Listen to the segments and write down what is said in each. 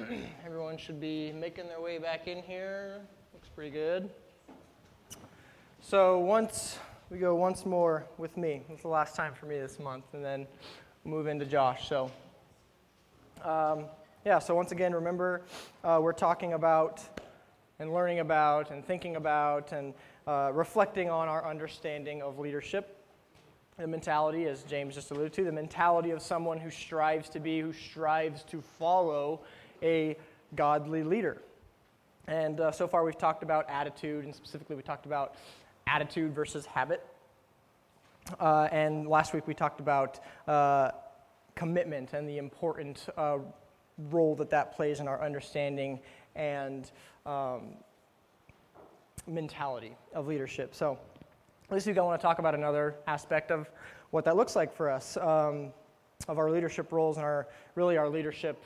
Everyone should be making their way back in here. Looks pretty good. So once we go once more with me. It's the last time for me this month, and then move into Josh. So, um, yeah. So once again, remember uh, we're talking about and learning about and thinking about and uh, reflecting on our understanding of leadership the mentality, as James just alluded to, the mentality of someone who strives to be, who strives to follow a godly leader. And uh, so far, we've talked about attitude, and specifically, we talked about attitude versus habit. Uh, and last week, we talked about uh, commitment and the important uh, role that that plays in our understanding and um, mentality of leadership. So, this week, I want to talk about another aspect of what that looks like for us, um, of our leadership roles and our really our leadership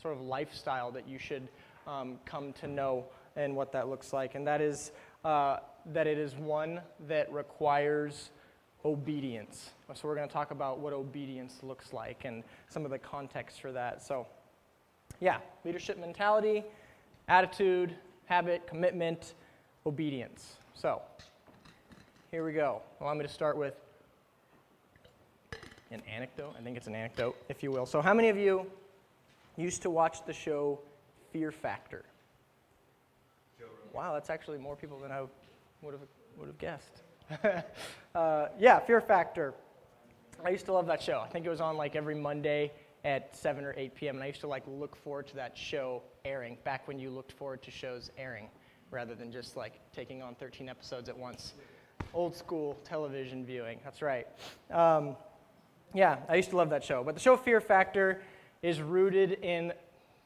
sort of lifestyle that you should um, come to know and what that looks like. And that is uh, that it is one that requires obedience. So, we're going to talk about what obedience looks like and some of the context for that. So, yeah, leadership mentality, attitude, habit, commitment, obedience. So, here we go. Allow me to start with an anecdote. I think it's an anecdote, if you will. So, how many of you used to watch the show Fear Factor? Wow, that's actually more people than I would have, would have guessed. uh, yeah, Fear Factor. I used to love that show. I think it was on like every Monday at 7 or 8 p.m. And I used to like look forward to that show airing back when you looked forward to shows airing rather than just like taking on 13 episodes at once old school television viewing. That's right. Um, yeah, I used to love that show. But the show Fear Factor is rooted in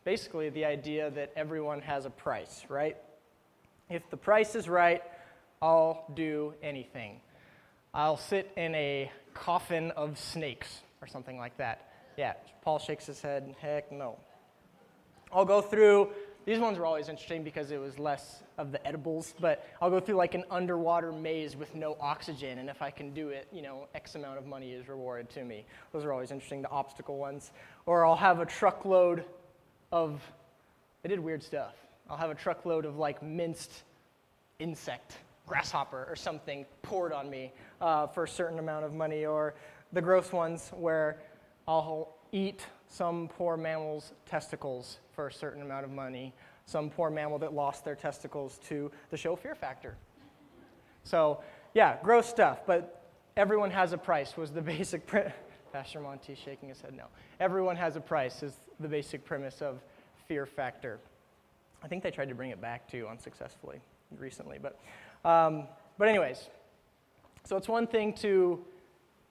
basically the idea that everyone has a price, right? If the price is right, I'll do anything. I'll sit in a coffin of snakes or something like that. Yeah, Paul shakes his head. Heck no. I'll go through these ones were always interesting because it was less of the edibles, but I'll go through like an underwater maze with no oxygen, and if I can do it, you know, X amount of money is rewarded to me. Those are always interesting, the obstacle ones. Or I'll have a truckload of, I did weird stuff. I'll have a truckload of like minced insect, grasshopper or something poured on me uh, for a certain amount of money. Or the gross ones where I'll eat some poor mammal's testicles for a certain amount of money, some poor mammal that lost their testicles to the show Fear Factor. So, yeah, gross stuff, but everyone has a price was the basic pre- Pastor Monty shaking his head no. Everyone has a price is the basic premise of Fear Factor. I think they tried to bring it back too unsuccessfully recently, but um, but anyways, so it's one thing to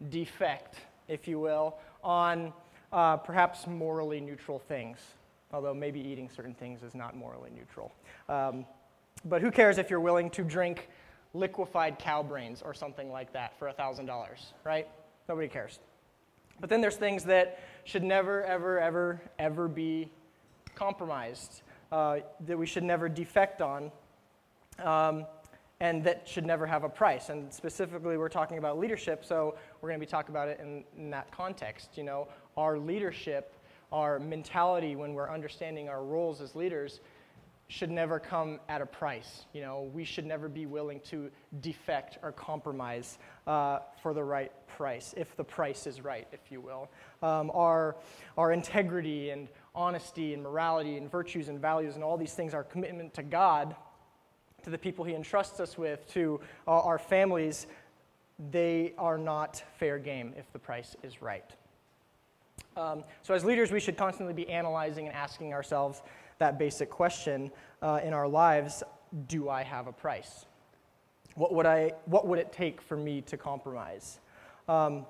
defect, if you will, on uh, perhaps morally neutral things, although maybe eating certain things is not morally neutral. Um, but who cares if you're willing to drink liquefied cow brains or something like that for $1,000, right? Nobody cares. But then there's things that should never, ever, ever, ever be compromised, uh, that we should never defect on. Um, and that should never have a price. And specifically, we're talking about leadership, so we're going to be talking about it in, in, that context. You know, our leadership, our mentality when we're understanding our roles as leaders should never come at a price. You know, we should never be willing to defect or compromise uh, for the right price, if the price is right, if you will. Um, our, our integrity and honesty and morality and virtues and values and all these things, our commitment to God – to the people he entrusts us with, to uh, our families, they are not fair game if the price is right. Um, so, as leaders, we should constantly be analyzing and asking ourselves that basic question uh, in our lives Do I have a price? What would, I, what would it take for me to compromise? Um,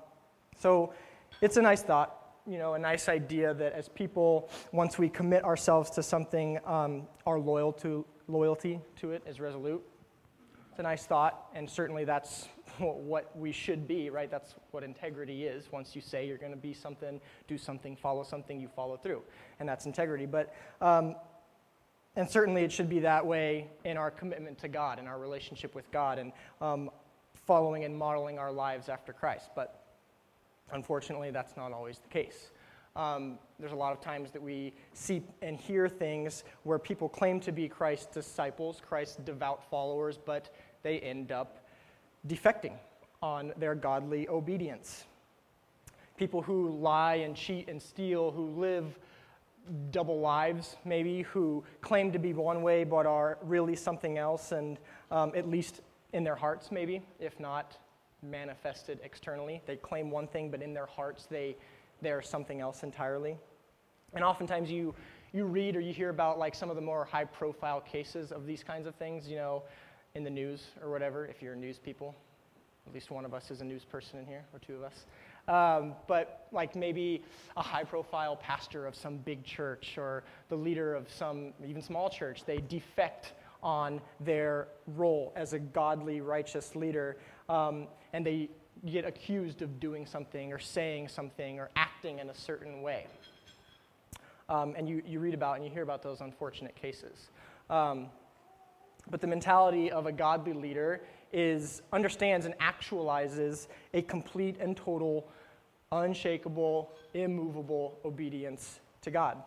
so, it's a nice thought you know, a nice idea that as people, once we commit ourselves to something, um, are loyal to loyalty to it is resolute. It's a nice thought, and certainly that's what we should be, right? That's what integrity is. Once you say you're going to be something, do something, follow something, you follow through, and that's integrity. But um, and certainly it should be that way in our commitment to God, in our relationship with God, and um, following and modeling our lives after Christ. But unfortunately, that's not always the case. Um, there's a lot of times that we see and hear things where people claim to be Christ's disciples, Christ's devout followers, but they end up defecting on their godly obedience. People who lie and cheat and steal, who live double lives, maybe, who claim to be one way but are really something else, and um, at least in their hearts, maybe, if not manifested externally. They claim one thing, but in their hearts, they they're something else entirely. And oftentimes you, you read or you hear about like some of the more high profile cases of these kinds of things, you know, in the news or whatever, if you're news people. At least one of us is a news person in here, or two of us. Um, but like maybe a high profile pastor of some big church or the leader of some even small church, they defect on their role as a godly, righteous leader, um, and they get accused of doing something or saying something or acting in a certain way. Um, and you, you read about and you hear about those unfortunate cases. Um, but the mentality of a godly leader is understands and actualizes a complete and total, unshakable, immovable obedience to God.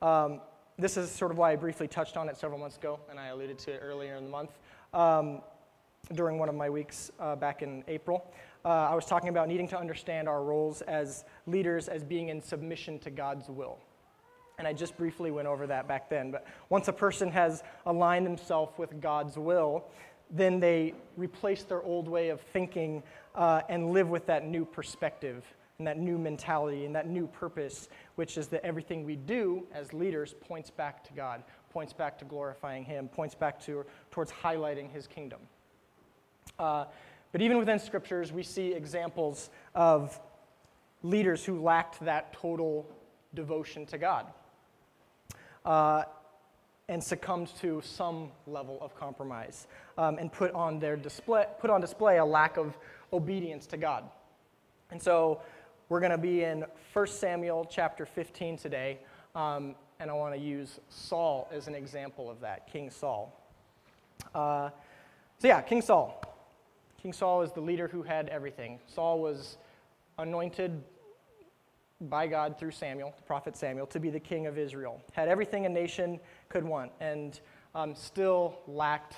Um, this is sort of why I briefly touched on it several months ago, and I alluded to it earlier in the month. Um, during one of my weeks uh, back in April. Uh, I was talking about needing to understand our roles as leaders as being in submission to God's will. And I just briefly went over that back then. But once a person has aligned themselves with God's will, then they replace their old way of thinking uh, and live with that new perspective and that new mentality and that new purpose, which is that everything we do as leaders points back to God, points back to glorifying Him, points back to, towards highlighting His kingdom. Uh, but even within scriptures, we see examples of leaders who lacked that total devotion to God uh, and succumbed to some level of compromise um, and put on, their display, put on display a lack of obedience to God. And so we're going to be in 1 Samuel chapter 15 today, um, and I want to use Saul as an example of that, King Saul. Uh, so, yeah, King Saul. King Saul is the leader who had everything. Saul was anointed by God through Samuel, the prophet Samuel, to be the king of Israel. Had everything a nation could want, and um, still lacked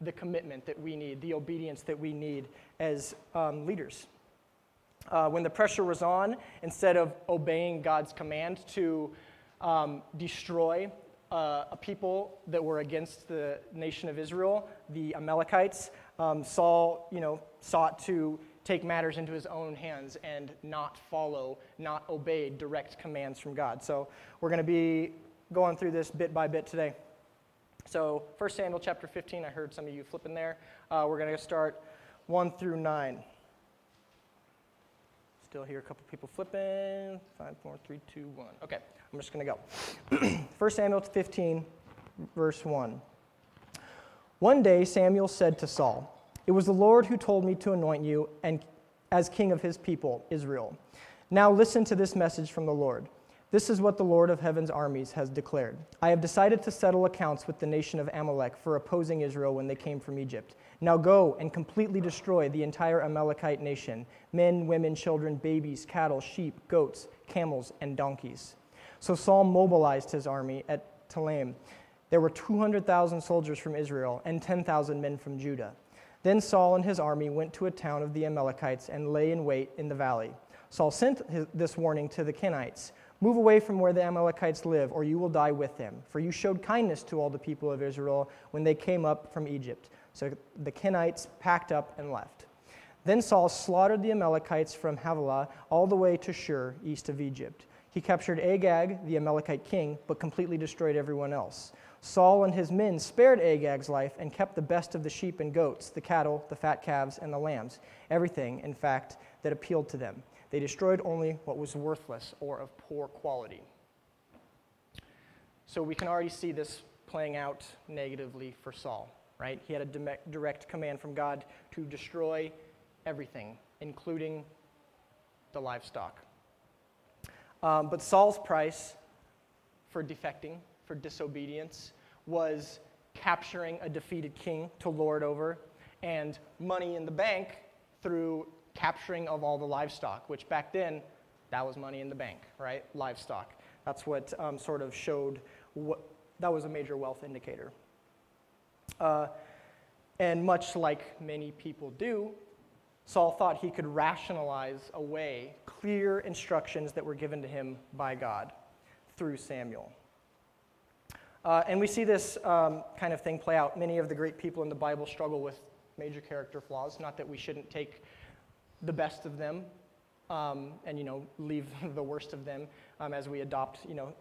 the commitment that we need, the obedience that we need as um, leaders. Uh, when the pressure was on, instead of obeying God's command to um, destroy uh, a people that were against the nation of Israel, the Amalekites, um, Saul, you know, sought to take matters into his own hands and not follow, not obey direct commands from God. So we're going to be going through this bit by bit today. So 1 Samuel chapter 15, I heard some of you flipping there. Uh, we're going to start 1 through 9. Still hear a couple people flipping. Five, four, three, two, one. Okay, I'm just going to go. 1 Samuel 15, verse 1. One day Samuel said to Saul, It was the Lord who told me to anoint you and as king of his people, Israel. Now listen to this message from the Lord. This is what the Lord of heaven's armies has declared. I have decided to settle accounts with the nation of Amalek for opposing Israel when they came from Egypt. Now go and completely destroy the entire Amalekite nation men, women, children, babies, cattle, sheep, goats, camels, and donkeys. So Saul mobilized his army at Telaim there were 200,000 soldiers from Israel and 10,000 men from Judah. Then Saul and his army went to a town of the Amalekites and lay in wait in the valley. Saul sent his, this warning to the Kenites Move away from where the Amalekites live, or you will die with them. For you showed kindness to all the people of Israel when they came up from Egypt. So the Kenites packed up and left. Then Saul slaughtered the Amalekites from Havilah all the way to Shur, east of Egypt. He captured Agag, the Amalekite king, but completely destroyed everyone else. Saul and his men spared Agag's life and kept the best of the sheep and goats, the cattle, the fat calves, and the lambs, everything, in fact, that appealed to them. They destroyed only what was worthless or of poor quality. So we can already see this playing out negatively for Saul, right? He had a direct command from God to destroy everything, including the livestock. Um, but Saul's price for defecting for disobedience was capturing a defeated king to lord over, and money in the bank through capturing of all the livestock, which back then that was money in the bank, right? Livestock. That's what um, sort of showed what, that was a major wealth indicator. Uh, and much like many people do, Saul thought he could rationalize away clear instructions that were given to him by God through Samuel. Uh, and we see this um, kind of thing play out. Many of the great people in the Bible struggle with major character flaws. Not that we shouldn't take the best of them um, and you know leave the worst of them um, as we adopt you know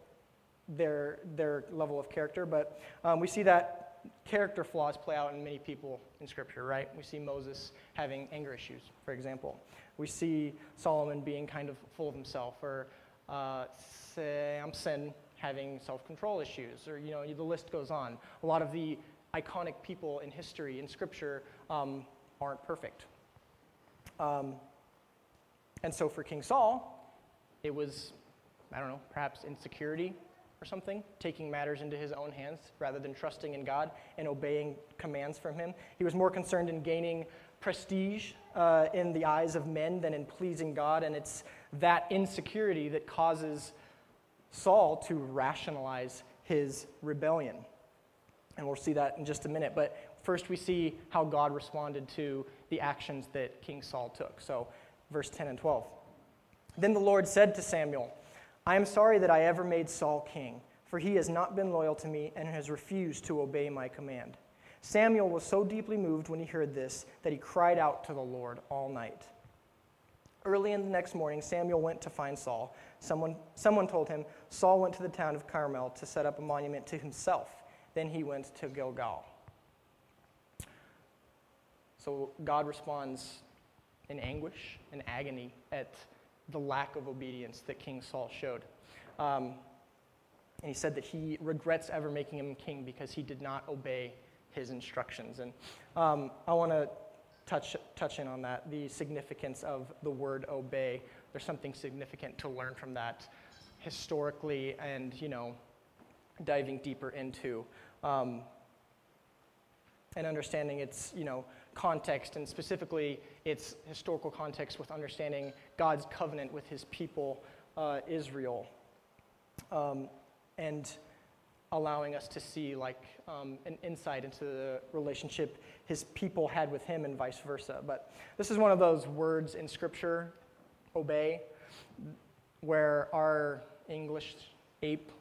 their their level of character. But um, we see that character flaws play out in many people in Scripture, right? We see Moses having anger issues, for example. We see Solomon being kind of full of himself, or uh, Samson having self-control issues, or you know the list goes on. A lot of the iconic people in history in Scripture um, aren't perfect. Um, and so for King Saul, it was, I don't know, perhaps insecurity or something, taking matters into his own hands rather than trusting in God and obeying commands from him. He was more concerned in gaining prestige uh, in the eyes of men than in pleasing God, and it's that insecurity that causes Saul to rationalize his rebellion. And we'll see that in just a minute. But first, we see how God responded to the actions that King Saul took. So, verse 10 and 12. Then the Lord said to Samuel, I am sorry that I ever made Saul king, for he has not been loyal to me and has refused to obey my command. Samuel was so deeply moved when he heard this that he cried out to the Lord all night. Early in the next morning, Samuel went to find Saul. Someone, someone told him Saul went to the town of Carmel to set up a monument to himself. Then he went to Gilgal. So God responds in anguish and agony at the lack of obedience that King Saul showed. Um, and he said that he regrets ever making him king because he did not obey his instructions. And um, I want to touch, touch in on that the significance of the word obey. There's something significant to learn from that historically and, you know, diving deeper into. Um, and understanding its, you know, context, and specifically its historical context with understanding God's covenant with his people, uh, Israel, um, and allowing us to see like um, an insight into the relationship his people had with him and vice versa. But this is one of those words in Scripture, obey, where our English ape,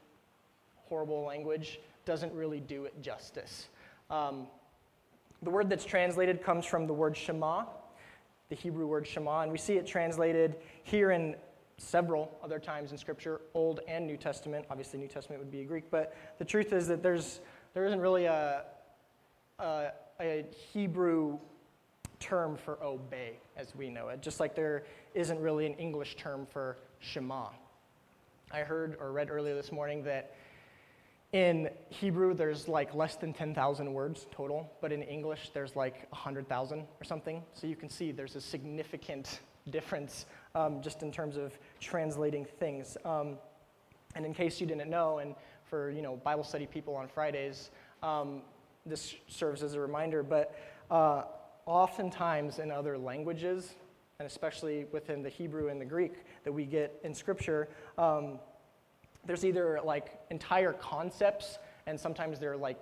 horrible language doesn't really do it justice. Um, the word that's translated comes from the word Shema, the Hebrew word Shema, and we see it translated here in several other times in Scripture, Old and New Testament. Obviously, New Testament would be Greek, but the truth is that there's, there isn't really a, a, a Hebrew term for obey as we know it, just like there isn't really an English term for Shema. I heard or read earlier this morning that in Hebrew, there's like less than 10,000 words total, but in English, there's like 100,000 or something. So you can see there's a significant difference um, just in terms of translating things. Um, and in case you didn't know, and for you know Bible study people on Fridays, um, this serves as a reminder. But uh, oftentimes in other languages, and especially within the Hebrew and the Greek that we get in Scripture, um, there's either like entire concepts, and sometimes they're like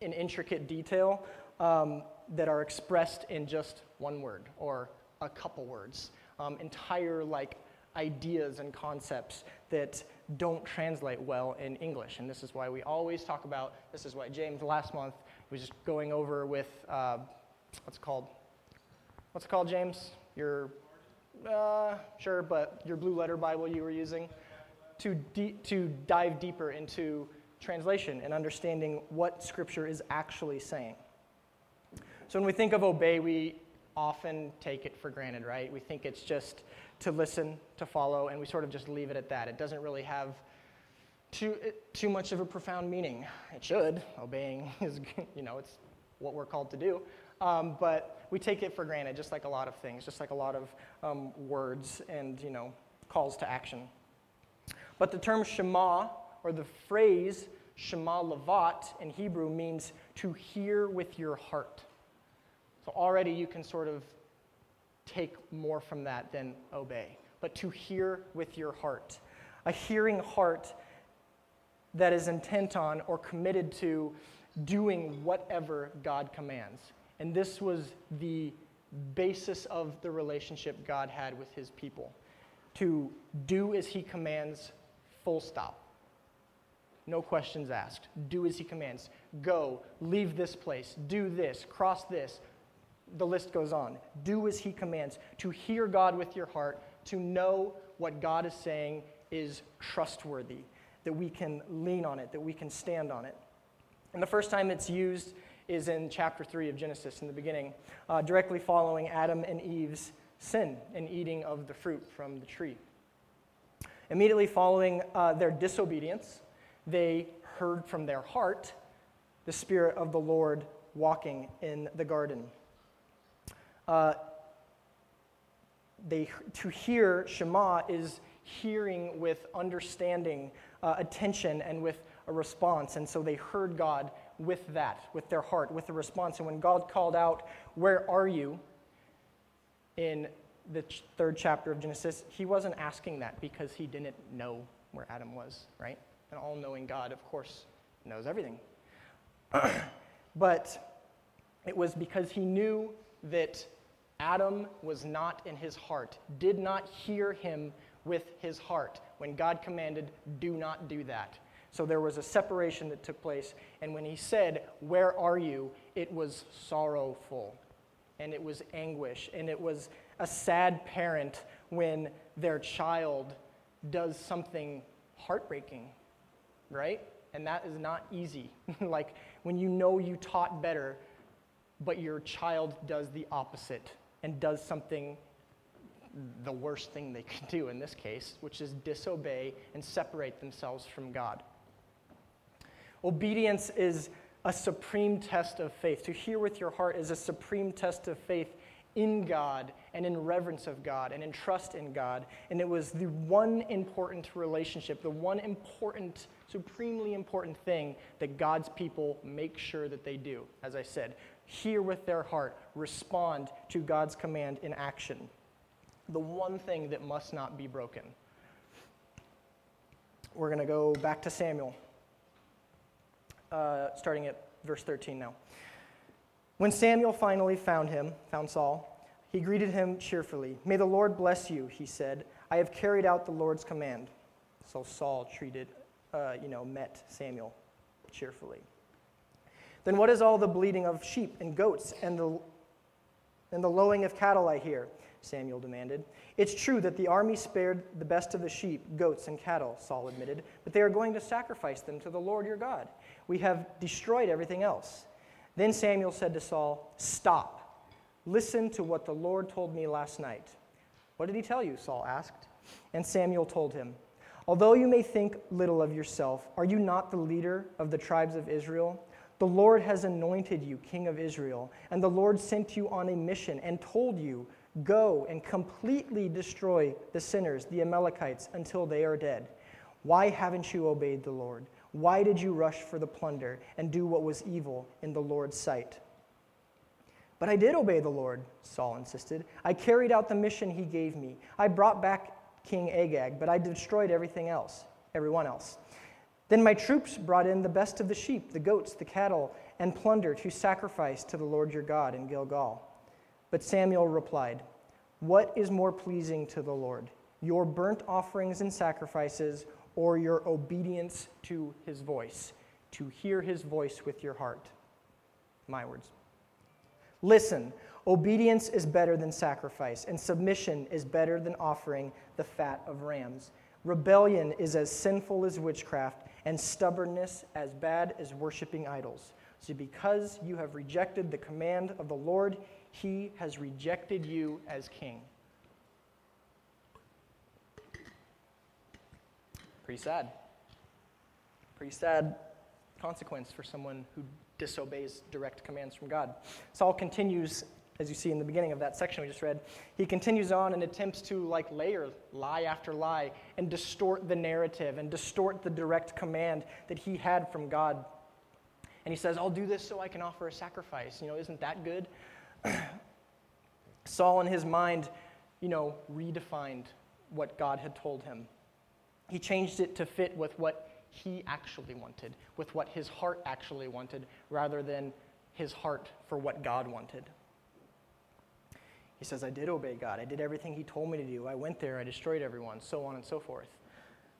in intricate detail um, that are expressed in just one word or a couple words. Um, entire like ideas and concepts that don't translate well in English. And this is why we always talk about, this is why James last month was just going over with, uh, what's it called? What's called, James? Your, uh, sure, but your blue letter Bible you were using? to, de- to dive deeper into translation and understanding what Scripture is actually saying. So when we think of obey, we often take it for granted, right? We think it's just to listen, to follow, and we sort of just leave it at that. It doesn't really have too, too much of a profound meaning. It should. Obeying is, you know, it's what we're called to do. Um, but we take it for granted, just like a lot of things, just like a lot of um, words and, you know, calls to action. But the term Shema, or the phrase Shema Lavat in Hebrew, means to hear with your heart. So already you can sort of take more from that than obey. But to hear with your heart. A hearing heart that is intent on or committed to doing whatever God commands. And this was the basis of the relationship God had with his people to do as he commands, full stop. No questions asked. Do as he commands. Go, leave this place, do this, cross this. The list goes on. Do as he commands. To hear God with your heart, to know what God is saying is trustworthy, that we can lean on it, that we can stand on it. And the first time it's used is in chapter 3 of Genesis in the beginning, uh, directly following Adam and Eve's sin and eating of the fruit from the tree. Immediately following uh, their disobedience, they heard from their heart the Spirit of the Lord walking in the garden. Uh, they, to hear Shema is hearing with understanding, uh, attention, and with a response. And so they heard God with that, with their heart, with the response. And when God called out, Where are you? in the ch- third chapter of Genesis, he wasn't asking that because he didn't know where Adam was, right? An all knowing God, of course, knows everything. but it was because he knew that Adam was not in his heart, did not hear him with his heart when God commanded, Do not do that. So there was a separation that took place. And when he said, Where are you? it was sorrowful and it was anguish. And it was a sad parent when their child does something heartbreaking, right? And that is not easy. like when you know you taught better, but your child does the opposite and does something the worst thing they can do in this case, which is disobey and separate themselves from God. Obedience is a supreme test of faith. To hear with your heart is a supreme test of faith in God and in reverence of God and in trust in God. And it was the one important relationship, the one important, supremely important thing that God's people make sure that they do. As I said, hear with their heart, respond to God's command in action. The one thing that must not be broken. We're going to go back to Samuel uh, starting at verse 13 now. When Samuel finally found him, found Saul, he greeted him cheerfully. May the Lord bless you, he said. I have carried out the Lord's command. So Saul treated, uh, you know, met Samuel cheerfully. Then what is all the bleating of sheep and goats and the, and the lowing of cattle I hear? Samuel demanded. It's true that the army spared the best of the sheep, goats, and cattle, Saul admitted, but they are going to sacrifice them to the Lord your God. We have destroyed everything else. Then Samuel said to Saul, Stop. Listen to what the Lord told me last night. What did he tell you? Saul asked. And Samuel told him, Although you may think little of yourself, are you not the leader of the tribes of Israel? The Lord has anointed you king of Israel, and the Lord sent you on a mission and told you, Go and completely destroy the sinners, the Amalekites, until they are dead. Why haven't you obeyed the Lord? Why did you rush for the plunder and do what was evil in the Lord's sight? But I did obey the Lord, Saul insisted. I carried out the mission he gave me. I brought back King Agag, but I destroyed everything else, everyone else. Then my troops brought in the best of the sheep, the goats, the cattle, and plunder to sacrifice to the Lord your God in Gilgal. But Samuel replied, What is more pleasing to the Lord, your burnt offerings and sacrifices, or your obedience to his voice, to hear his voice with your heart. My words. Listen, obedience is better than sacrifice, and submission is better than offering the fat of rams. Rebellion is as sinful as witchcraft, and stubbornness as bad as worshiping idols. So, because you have rejected the command of the Lord, he has rejected you as king. Pretty sad. Pretty sad consequence for someone who disobeys direct commands from God. Saul continues, as you see in the beginning of that section we just read, he continues on and attempts to like layer lie after lie and distort the narrative and distort the direct command that he had from God. And he says, I'll do this so I can offer a sacrifice. You know, isn't that good? Saul, in his mind, you know, redefined what God had told him. He changed it to fit with what he actually wanted, with what his heart actually wanted, rather than his heart for what God wanted. He says, I did obey God. I did everything he told me to do. I went there, I destroyed everyone, so on and so forth.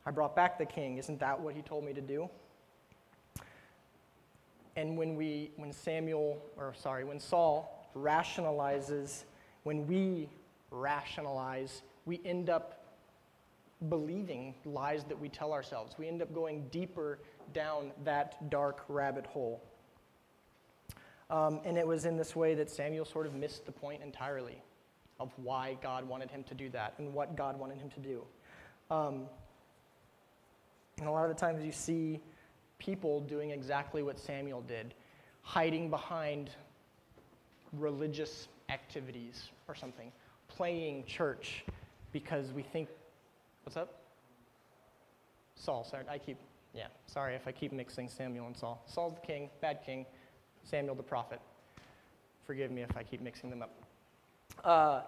I brought back the king. Isn't that what he told me to do? And when we when Samuel or sorry, when Saul rationalizes, when we rationalize, we end up believing lies that we tell ourselves. We end up going deeper down that dark rabbit hole. Um, and it was in this way that Samuel sort of missed the point entirely of why God wanted him to do that and what God wanted him to do. Um, and a lot of the times you see people doing exactly what Samuel did, hiding behind religious activities or something, playing church because we think, what's up? Saul, sorry, I keep, yeah, sorry if I keep mixing Samuel and Saul. Saul's the king, bad king, Samuel the prophet. Forgive me if I keep mixing them up. Uh,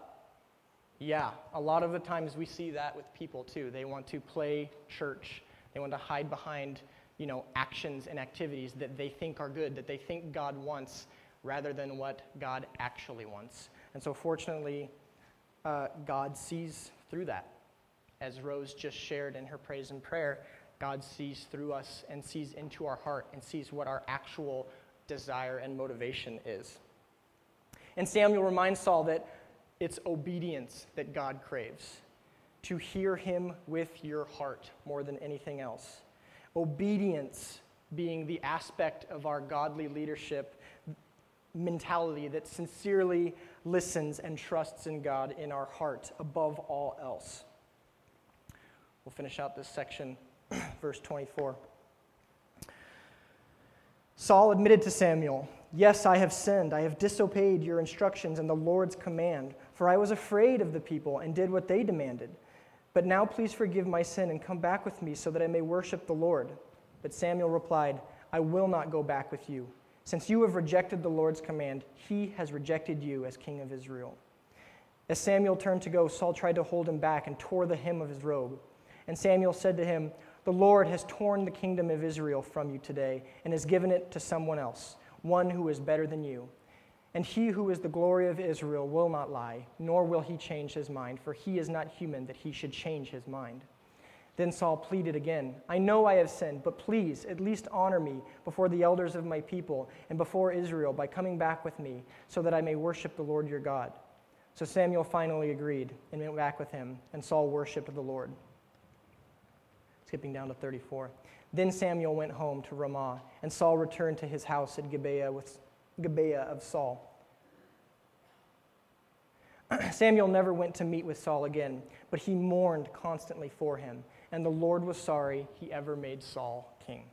yeah, a lot of the times we see that with people too. They want to play church, they want to hide behind you know, actions and activities that they think are good, that they think God wants, rather than what God actually wants. And so, fortunately, uh, God sees through that. As Rose just shared in her praise and prayer, God sees through us and sees into our heart and sees what our actual desire and motivation is. And Samuel reminds Saul that it's obedience that God craves, to hear him with your heart more than anything else. Obedience being the aspect of our godly leadership mentality that sincerely listens and trusts in God in our heart above all else. We'll finish out this section, verse 24. Saul admitted to Samuel, Yes, I have sinned. I have disobeyed your instructions and the Lord's command, for I was afraid of the people and did what they demanded. But now please forgive my sin and come back with me so that I may worship the Lord. But Samuel replied, I will not go back with you. Since you have rejected the Lord's command, he has rejected you as king of Israel. As Samuel turned to go, Saul tried to hold him back and tore the hem of his robe. And Samuel said to him, The Lord has torn the kingdom of Israel from you today and has given it to someone else, one who is better than you. And he who is the glory of Israel will not lie, nor will he change his mind, for he is not human that he should change his mind. Then Saul pleaded again, I know I have sinned, but please at least honor me before the elders of my people and before Israel by coming back with me, so that I may worship the Lord your God. So Samuel finally agreed and went back with him, and Saul worshiped the Lord. Skipping down to 34. Then Samuel went home to Ramah, and Saul returned to his house at Gibeah with Gibeah of Saul. Samuel never went to meet with Saul again, but he mourned constantly for him, and the Lord was sorry he ever made Saul king.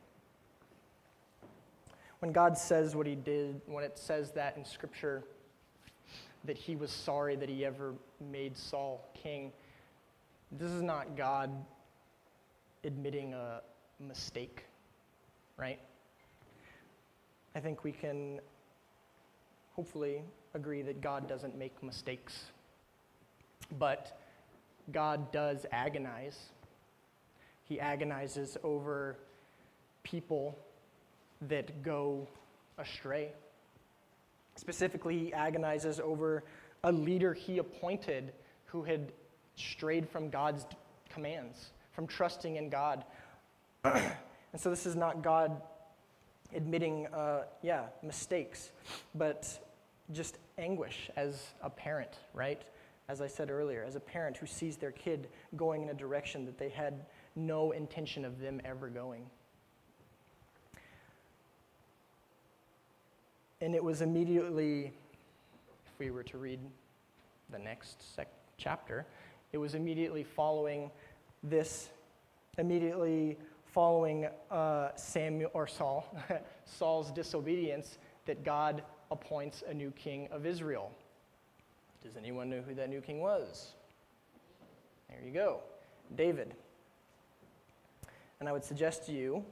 When God says what he did, when it says that in Scripture, that he was sorry that he ever made Saul king, this is not God admitting a mistake, right? I think we can hopefully agree that God doesn't make mistakes. But God does agonize. He agonizes over people that go astray. Specifically, he agonizes over a leader he appointed who had strayed from God's commands, from trusting in God. and so, this is not God admitting, uh, yeah, mistakes, but just anguish as a parent, right? As I said earlier, as a parent who sees their kid going in a direction that they had no intention of them ever going. And it was immediately, if we were to read the next sec- chapter, it was immediately following this, immediately following uh, Samuel or Saul, Saul's disobedience, that God appoints a new king of Israel. Does anyone know who that new king was? There you go David. And I would suggest to you,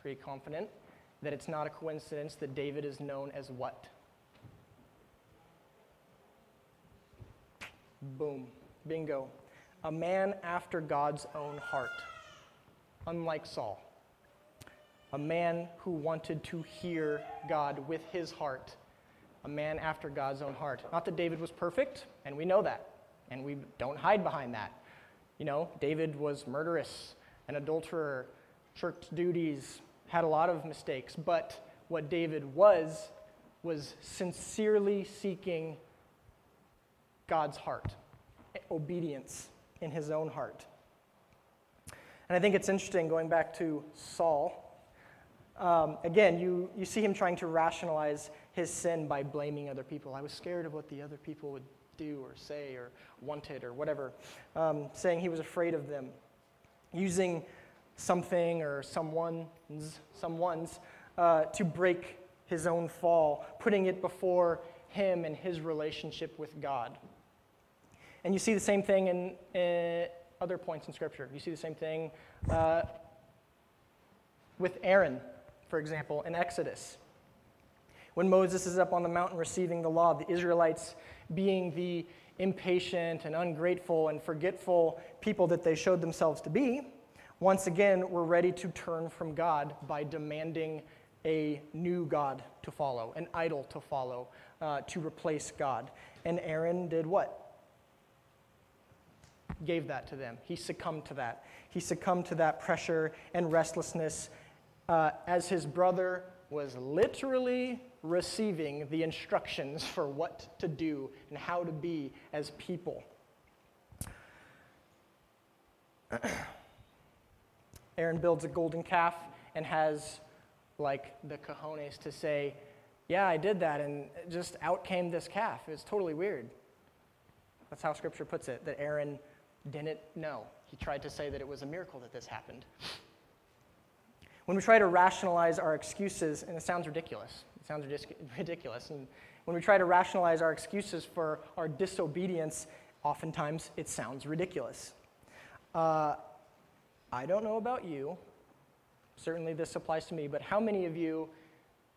pretty confident, that it's not a coincidence that David is known as what? Boom. Bingo. A man after God's own heart, unlike Saul. A man who wanted to hear God with his heart, a man after God's own heart. Not that David was perfect, and we know that, and we don't hide behind that. You know, David was murderous, an adulterer, shirked duties, had a lot of mistakes, but what David was, was sincerely seeking God's heart, obedience in his own heart. And I think it's interesting going back to Saul. Um, again, you, you see him trying to rationalize his sin by blaming other people. I was scared of what the other people would do or say or wanted or whatever, um, saying he was afraid of them. Using something or someone's, someone's uh, to break his own fall, putting it before him and his relationship with God. And you see the same thing in, in other points in Scripture. You see the same thing uh, with Aaron, for example, in Exodus. When Moses is up on the mountain receiving the law, the Israelites, being the impatient and ungrateful and forgetful people that they showed themselves to be, once again were ready to turn from God by demanding a new God to follow, an idol to follow, uh, to replace God. And Aaron did what? Gave that to them. He succumbed to that. He succumbed to that pressure and restlessness uh, as his brother was literally receiving the instructions for what to do and how to be as people. Aaron builds a golden calf and has like the cojones to say, Yeah, I did that, and just out came this calf. It's totally weird. That's how scripture puts it, that Aaron didn't know. He tried to say that it was a miracle that this happened. When we try to rationalize our excuses, and it sounds ridiculous, it sounds ridiculous, and when we try to rationalize our excuses for our disobedience, oftentimes it sounds ridiculous. Uh, I don't know about you, certainly this applies to me, but how many of you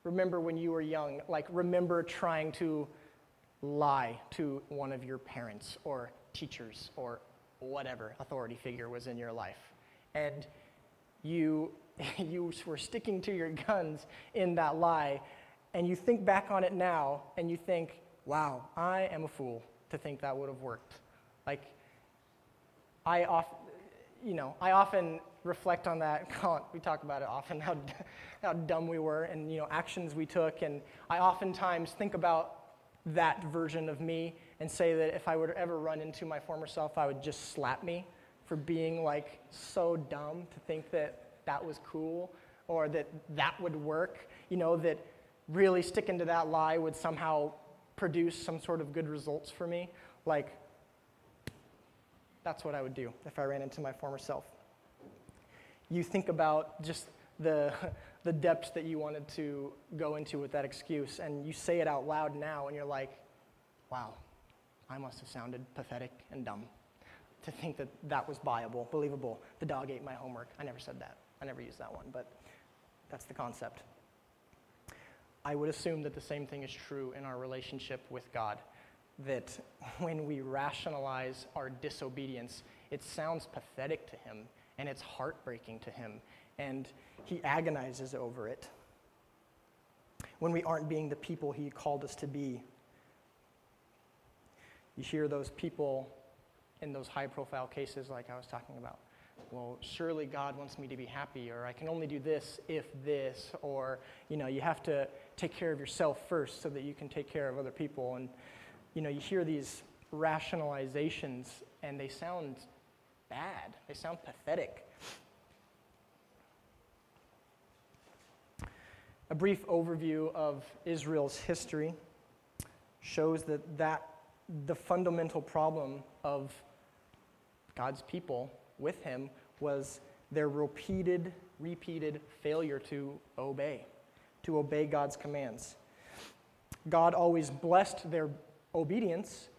remember when you were young, like remember trying to lie to one of your parents or teachers or whatever authority figure was in your life? And you, you were sticking to your guns in that lie, and you think back on it now and you think, wow, I am a fool to think that would have worked. Like, I often, you know, I often reflect on that. We talk about it often, how, how dumb we were and, you know, actions we took. And I oftentimes think about that version of me and say that if I would ever run into my former self, I would just slap me for being like so dumb to think that that was cool or that that would work, you know, that really sticking to that lie would somehow produce some sort of good results for me. Like, that's what I would do if I ran into my former self. You think about just the, the depths that you wanted to go into with that excuse, and you say it out loud now, and you're like, wow, I must have sounded pathetic and dumb to think that that was viable, believable. The dog ate my homework. I never said that. I never used that one, but that's the concept. I would assume that the same thing is true in our relationship with God that when we rationalize our disobedience, it sounds pathetic to him and it's heartbreaking to him, and he agonizes over it. When we aren't being the people he called us to be, you hear those people in those high profile cases, like I was talking about. Well, surely God wants me to be happy, or I can only do this if this, or, you know, you have to take care of yourself first so that you can take care of other people. And, you know, you hear these rationalizations and they sound bad, they sound pathetic. A brief overview of Israel's history shows that, that the fundamental problem of God's people with him was their repeated, repeated failure to obey, to obey God's commands. God always blessed their obedience,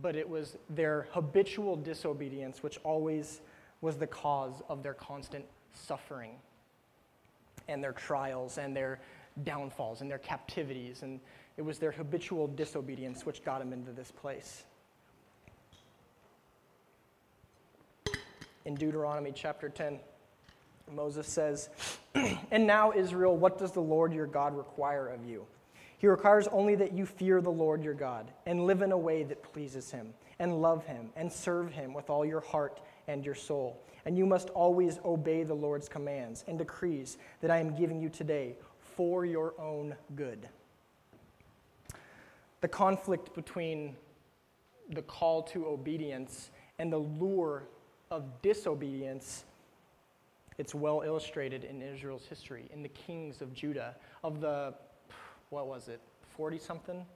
but it was their habitual disobedience which always was the cause of their constant suffering and their trials and their downfalls and their captivities. And it was their habitual disobedience which got them into this place. in Deuteronomy chapter 10. Moses says, And now, Israel, what does the Lord your God require of you? He requires only that you fear the Lord your God and live in a way that pleases him, and love him, and serve him with all your heart and your soul. And you must always obey the Lord's commands and decrees that I am giving you today for your own good. The conflict between the call to obedience and the lure of disobedience it's well illustrated in Israel's history, in the kings of Judah. Of the, what was it, 40 something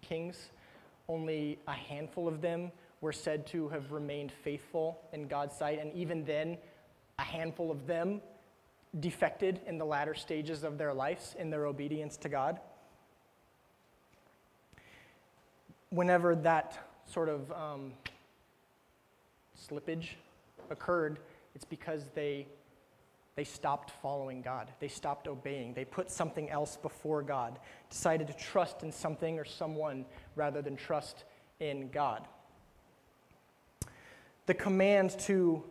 kings, only a handful of them were said to have remained faithful in God's sight. And even then, a handful of them defected in the latter stages of their lives in their obedience to God. Whenever that sort of um, slippage occurred, it's because they they stopped following God. They stopped obeying. They put something else before God, decided to trust in something or someone rather than trust in God. The command to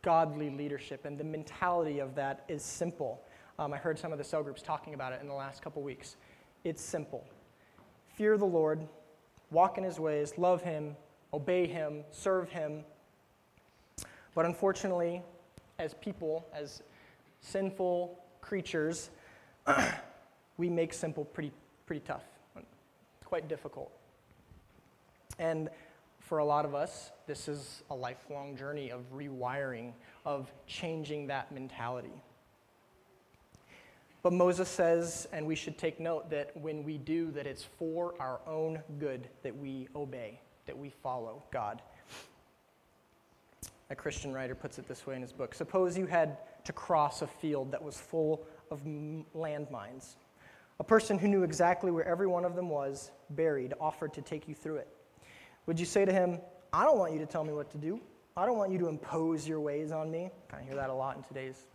godly leadership and the mentality of that is simple. Um, I heard some of the cell groups talking about it in the last couple weeks. It's simple fear the Lord, walk in his ways, love him, obey him, serve him. But unfortunately, as people, as sinful creatures, we make simple pretty, pretty tough, quite difficult. And for a lot of us, this is a lifelong journey of rewiring, of changing that mentality. But Moses says, and we should take note that when we do, that it's for our own good that we obey, that we follow God. A Christian writer puts it this way in his book Suppose you had to cross a field that was full of landmines. A person who knew exactly where every one of them was buried offered to take you through it. Would you say to him, I don't want you to tell me what to do. I don't want you to impose your ways on me. Kind of hear that a lot in today's,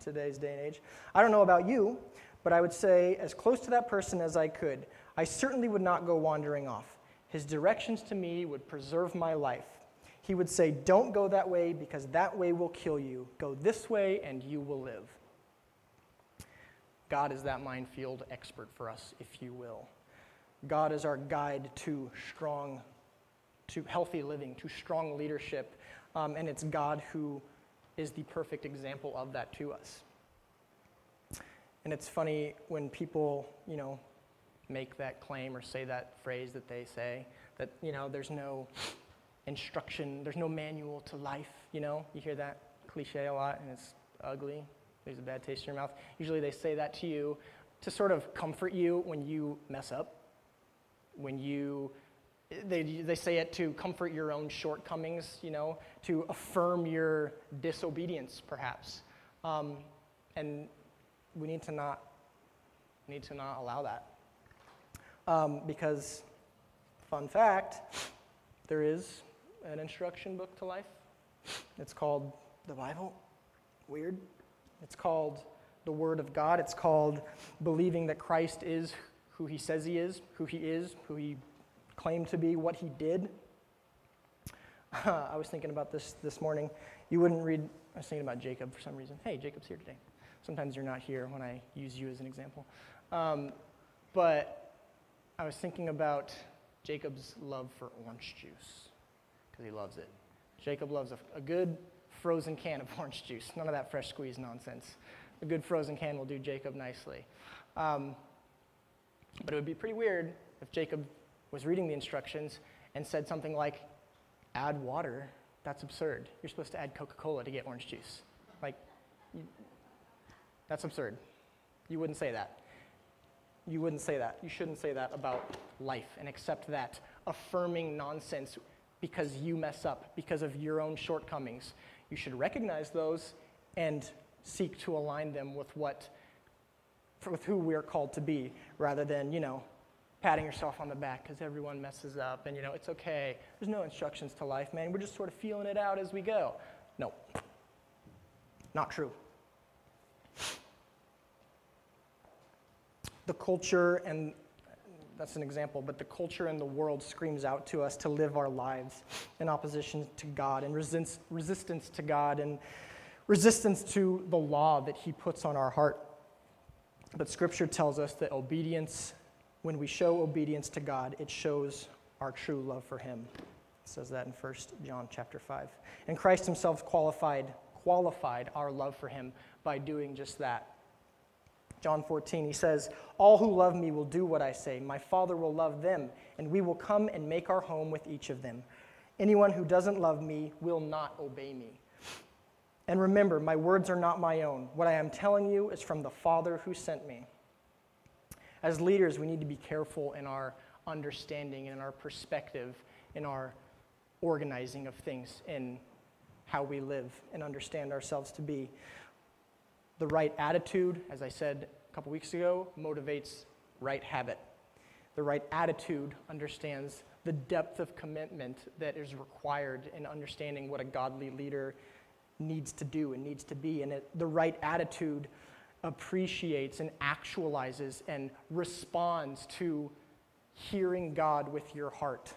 today's day and age. I don't know about you, but I would say, as close to that person as I could, I certainly would not go wandering off. His directions to me would preserve my life he would say, Don't go that way because that way will kill you. Go this way and you will live. God is that minefield expert for us, if you will. God is our guide to strong, to healthy living, to strong leadership. Um, and it's God who is the perfect example of that to us. And it's funny when people, you know, make that claim or say that phrase that they say that, you know, there's no instruction, there's no manual to life, you know? You hear that cliche a lot, and it's ugly. There's a bad taste in your mouth. Usually they say that to you to sort of comfort you when you mess up, when you they, they say it to comfort your own shortcomings, you know, to affirm your disobedience, perhaps. Um, and we need to not need to not allow that. Um, because, fun fact, there is an instruction book to life. It's called the Bible. Weird. It's called the Word of God. It's called believing that Christ is who he says he is, who he is, who he claimed to be, what he did. I was thinking about this this morning. You wouldn't read, I was thinking about Jacob for some reason. Hey, Jacob's here today. Sometimes you're not here when I use you as an example. Um, but I was thinking about Jacob's love for orange juice because he loves it. Jacob loves a, a, good frozen can of orange juice. None of that fresh squeeze nonsense. A good frozen can will do Jacob nicely. Um, but it would be pretty weird if Jacob was reading the instructions and said something like, add water. That's absurd. You're supposed to add Coca Cola to get orange juice. Like, you, that's absurd. You wouldn't say that. You wouldn't say that. You shouldn't say that about life and accept that affirming nonsense because you mess up, because of your own shortcomings. You should recognize those and seek to align them with what with who we're called to be rather than, you know, patting yourself on the back because everyone messes up and you know, it's okay. There's no instructions to life, man. We're just sort of feeling it out as we go. No. Not true. the culture and that's an example, but the culture and the world screams out to us to live our lives in opposition to God and resist, resistance to God and resistance to the law that He puts on our heart. But Scripture tells us that obedience, when we show obedience to God, it shows our true love for Him. It says that in 1 John chapter 5. And Christ Himself qualified, qualified our love for Him by doing just that. John 14, he says, All who love me will do what I say. My Father will love them, and we will come and make our home with each of them. Anyone who doesn't love me will not obey me. And remember, my words are not my own. What I am telling you is from the Father who sent me. As leaders, we need to be careful in our understanding and our perspective, in our organizing of things, in how we live and understand ourselves to be. The right attitude, as I said a couple weeks ago, motivates right habit. The right attitude understands the depth of commitment that is required in understanding what a godly leader needs to do and needs to be. And it, the right attitude appreciates and actualizes and responds to hearing God with your heart.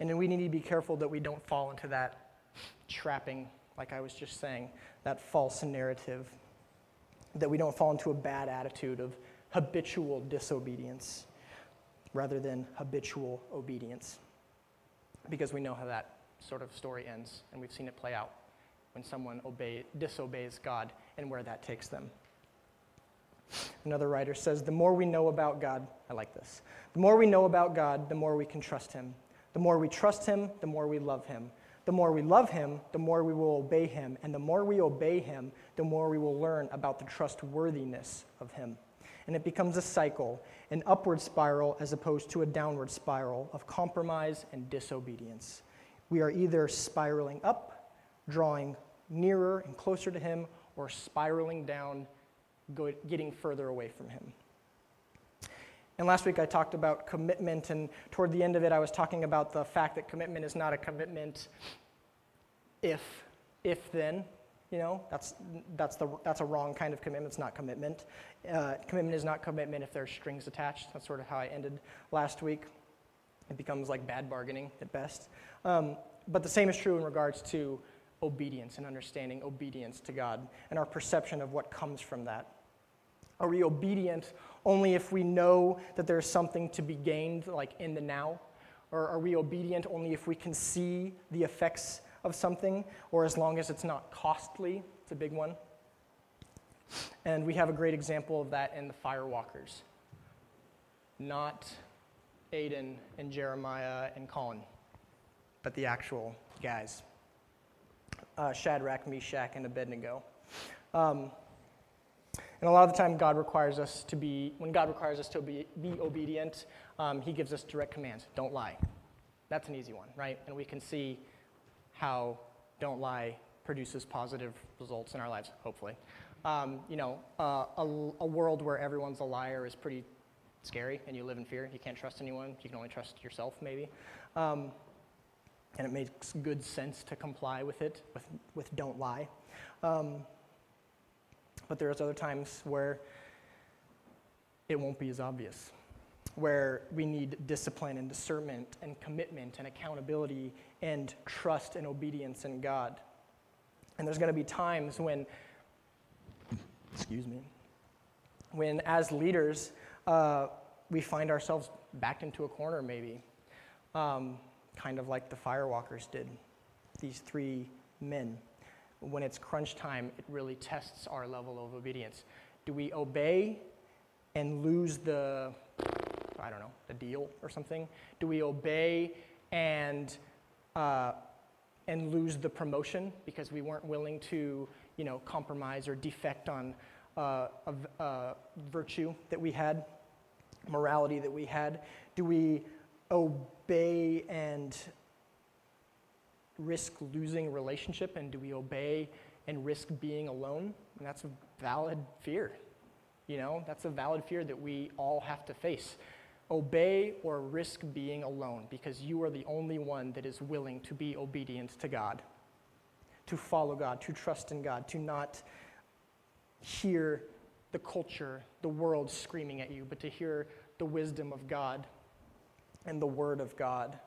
And then we need to be careful that we don't fall into that trapping, like I was just saying, that false narrative, that we don't fall into a bad attitude of habitual disobedience rather than habitual obedience. Because we know how that sort of story ends, and we've seen it play out when someone obey, disobeys God and where that takes them. Another writer says, The more we know about God, I like this. The more we know about God, the more we can trust Him. The more we trust Him, the more we love Him. The more we love Him, the more we will obey Him. And the more we obey Him, the more we will learn about the trustworthiness of Him. And it becomes a cycle, an upward spiral as opposed to a downward spiral of compromise and disobedience. We are either spiraling up, drawing nearer and closer to Him, or spiraling down, getting further away from Him. And last week I talked about commitment, and toward the end of it, I was talking about the fact that commitment is not a commitment if, if then. You know, that's, that's, the, that's a wrong kind of commitment. It's not commitment. Uh, commitment is not commitment if there's strings attached. That's sort of how I ended last week. It becomes like bad bargaining at best. Um, but the same is true in regards to obedience and understanding obedience to God and our perception of what comes from that. Are we obedient only if we know that there's something to be gained, like in the now? Or are we obedient only if we can see the effects of something, or as long as it's not costly? It's a big one. And we have a great example of that in the firewalkers. Not Aiden and Jeremiah and Colin, but the actual guys uh, Shadrach, Meshach, and Abednego. Um, and a lot of the time, God requires us to be, when God requires us to be, be obedient, um, He gives us direct commands don't lie. That's an easy one, right? And we can see how don't lie produces positive results in our lives, hopefully. Um, you know, uh, a, a, world where everyone's a liar is pretty scary and you live in fear. You can't trust anyone. You can only trust yourself, maybe. Um, and it makes good sense to comply with it, with, with don't lie. Um, but there's other times where it won't be as obvious, where we need discipline and discernment and commitment and accountability and trust and obedience in God. And there's going to be times when, excuse me, when as leaders, uh, we find ourselves backed into a corner maybe. Um, kind of like the firewalkers did, these three men. When it's crunch time, it really tests our level of obedience. Do we obey and lose the, I don't know, the deal or something? Do we obey and, uh, and lose the promotion because we weren't willing to, you know, compromise or defect on uh, a, a virtue that we had, morality that we had? Do we obey and risk losing relationship? And do we obey and risk being alone? And that's a valid fear. You know, that's a valid fear that we all have to face. Obey or risk being alone because you are the only one that is willing to be obedient to God, to follow God, to trust in God, to not hear the culture, the world screaming at you, but to hear the wisdom of God and the Word of God.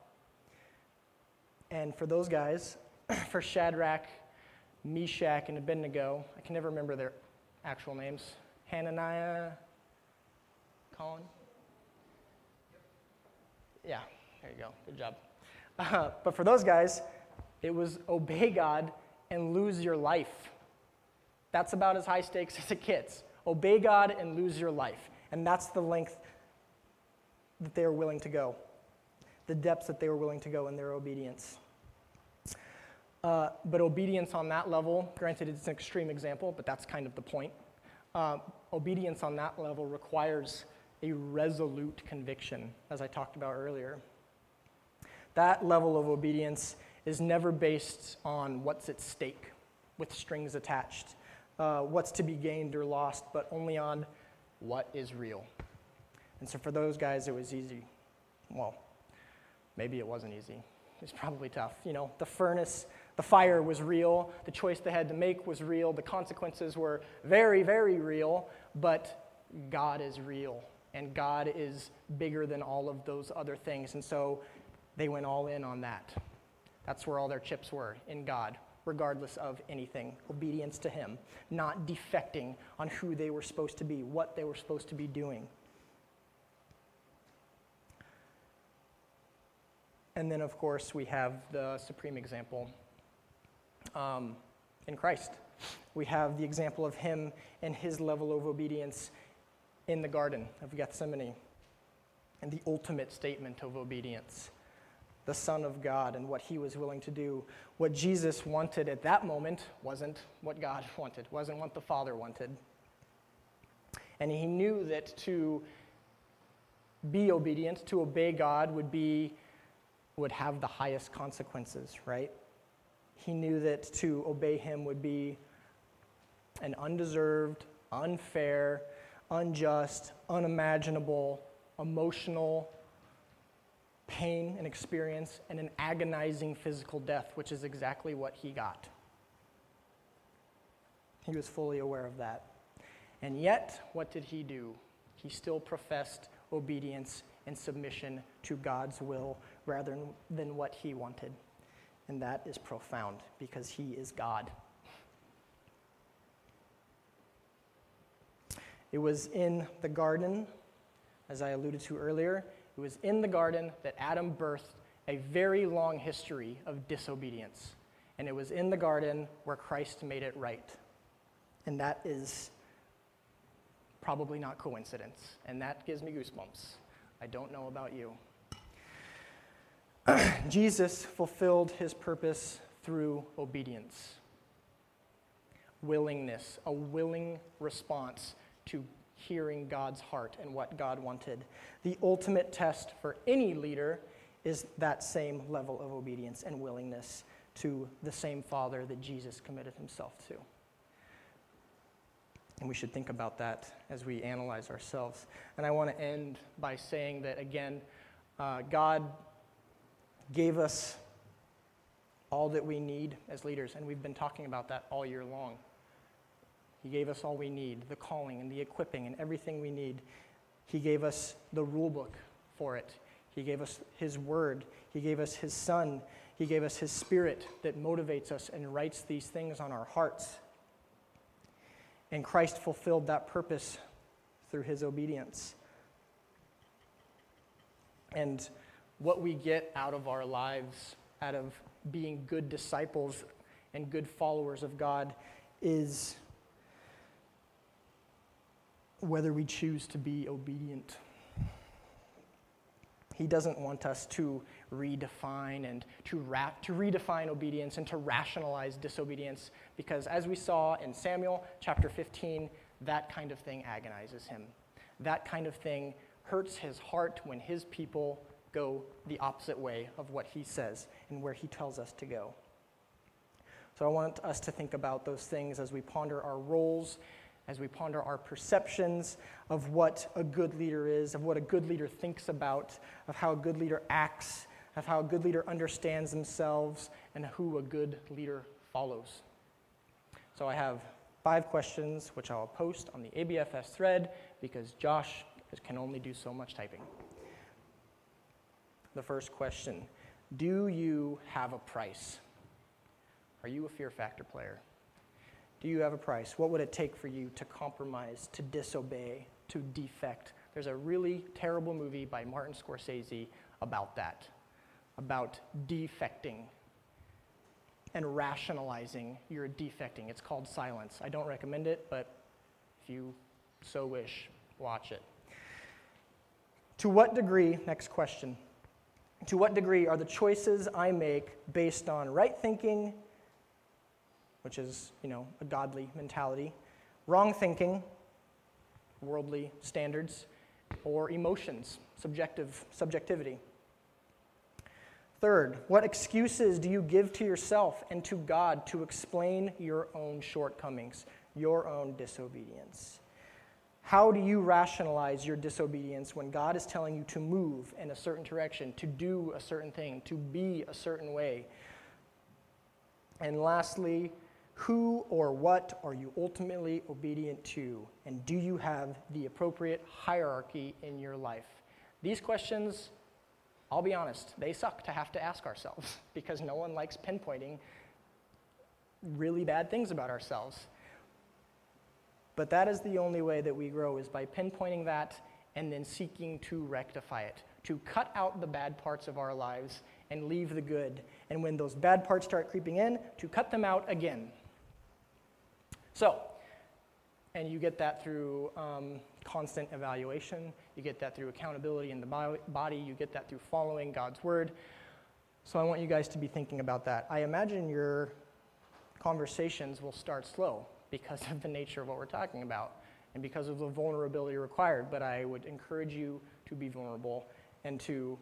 And for those guys, for Shadrach, Meshach, and Abednego, I can never remember their actual names. Hananiah, Colin? Yeah, there you go. Good job. Uh, but for those guys, it was obey God and lose your life. That's about as high stakes as it gets. Obey God and lose your life. And that's the length that they are willing to go, the depths that they were willing to go in their obedience. Uh, but obedience on that level, granted it's an extreme example, but that's kind of the point. Uh, obedience on that level requires a resolute conviction, as I talked about earlier. That level of obedience is never based on what's at stake with strings attached, uh, what's to be gained or lost, but only on what is real. And so for those guys, it was easy. Well, maybe it wasn't easy. It's probably tough. You know, the furnace, the fire was real. The choice they had to make was real. The consequences were very, very real. But God is real, and God is bigger than all of those other things. And so they went all in on that. That's where all their chips were in God, regardless of anything. Obedience to Him, not defecting on who they were supposed to be, what they were supposed to be doing. And then, of course, we have the supreme example um, in Christ. We have the example of him and his level of obedience in the Garden of Gethsemane and the ultimate statement of obedience the Son of God and what he was willing to do. What Jesus wanted at that moment wasn't what God wanted, wasn't what the Father wanted. And he knew that to be obedient, to obey God, would be would have the highest consequences, right? He knew that to obey him would be an undeserved, unfair, unjust, unimaginable, emotional pain and experience and an agonizing physical death, which is exactly what he got. He was fully aware of that. And yet, what did he do? He still professed obedience and submission to God's will rather than what he wanted. And that is profound because he is God. It was in the garden, as I alluded to earlier, it was in the garden that Adam birthed a very long history of disobedience. And it was in the garden where Christ made it right. And that is probably not coincidence. And that gives me goosebumps. I don't know about you. Jesus fulfilled his purpose through obedience, willingness, a willing response to hearing God's heart and what God wanted. The ultimate test for any leader is that same level of obedience and willingness to the same Father that Jesus committed himself to. And we should think about that as we analyze ourselves. And I want to end by saying that, again, uh, God gave us all that we need as leaders, and we've been talking about that all year long. He gave us all we need the calling and the equipping and everything we need. He gave us the rule book for it. He gave us His Word. He gave us His Son. He gave us His Spirit that motivates us and writes these things on our hearts. And Christ fulfilled that purpose through His obedience. And what we get out of our lives, out of being good disciples and good followers of God, is whether we choose to be obedient. He doesn't want us to redefine and to, ra- to redefine obedience and to rationalize disobedience because, as we saw in Samuel chapter 15, that kind of thing agonizes him. That kind of thing hurts his heart when his people go the opposite way of what he says and where he tells us to go. So I want us to think about those things as we ponder our roles as we ponder our perceptions of what a good leader is, of what a good leader thinks about, of how a good leader acts, of how a good leader understands themselves, and who a good leader follows. So I have five questions which I'll post on the ABFS thread because Josh can only do so much typing. The first question Do you have a price? Are you a fear factor player? Do you have a price? What would it take for you to compromise, to disobey, to defect? There's a really terrible movie by Martin Scorsese about that, about defecting and rationalizing your defecting. It's called Silence. I don't recommend it, but if you so wish, watch it. To what degree, next question, to what degree are the choices I make based on right thinking, which is, you know, a godly mentality, wrong thinking, worldly standards, or emotions, subjective subjectivity? Third, what excuses do you give to yourself and to God to explain your own shortcomings, your own disobedience? How do you rationalize your disobedience when God is telling you to move in a certain direction, to do a certain thing, to be a certain way? And lastly, who or what are you ultimately obedient to? And do you have the appropriate hierarchy in your life? These questions, I'll be honest, they suck to have to ask ourselves because no one likes pinpointing really bad things about ourselves. But that is the only way that we grow is by pinpointing that and then seeking to rectify it, to cut out the bad parts of our lives and leave the good. And when those bad parts start creeping in, to cut them out again. So, and you get that through um, constant evaluation, you get that through accountability in the body, you get that through following God's word. So I want you guys to be thinking about that. I imagine your conversations will start slow because of the nature of what we're talking about and because of the vulnerability required, but I would encourage you to be vulnerable and to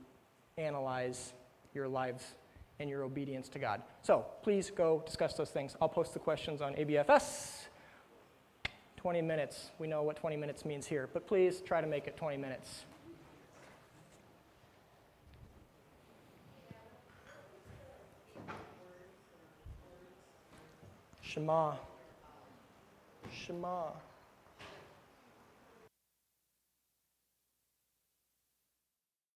analyze your lives and your obedience to God. So please go discuss those things. I'll post the questions on ABFS. 20 minutes. We know what 20 minutes means here, but please try to make it 20 minutes. Shema. Shema.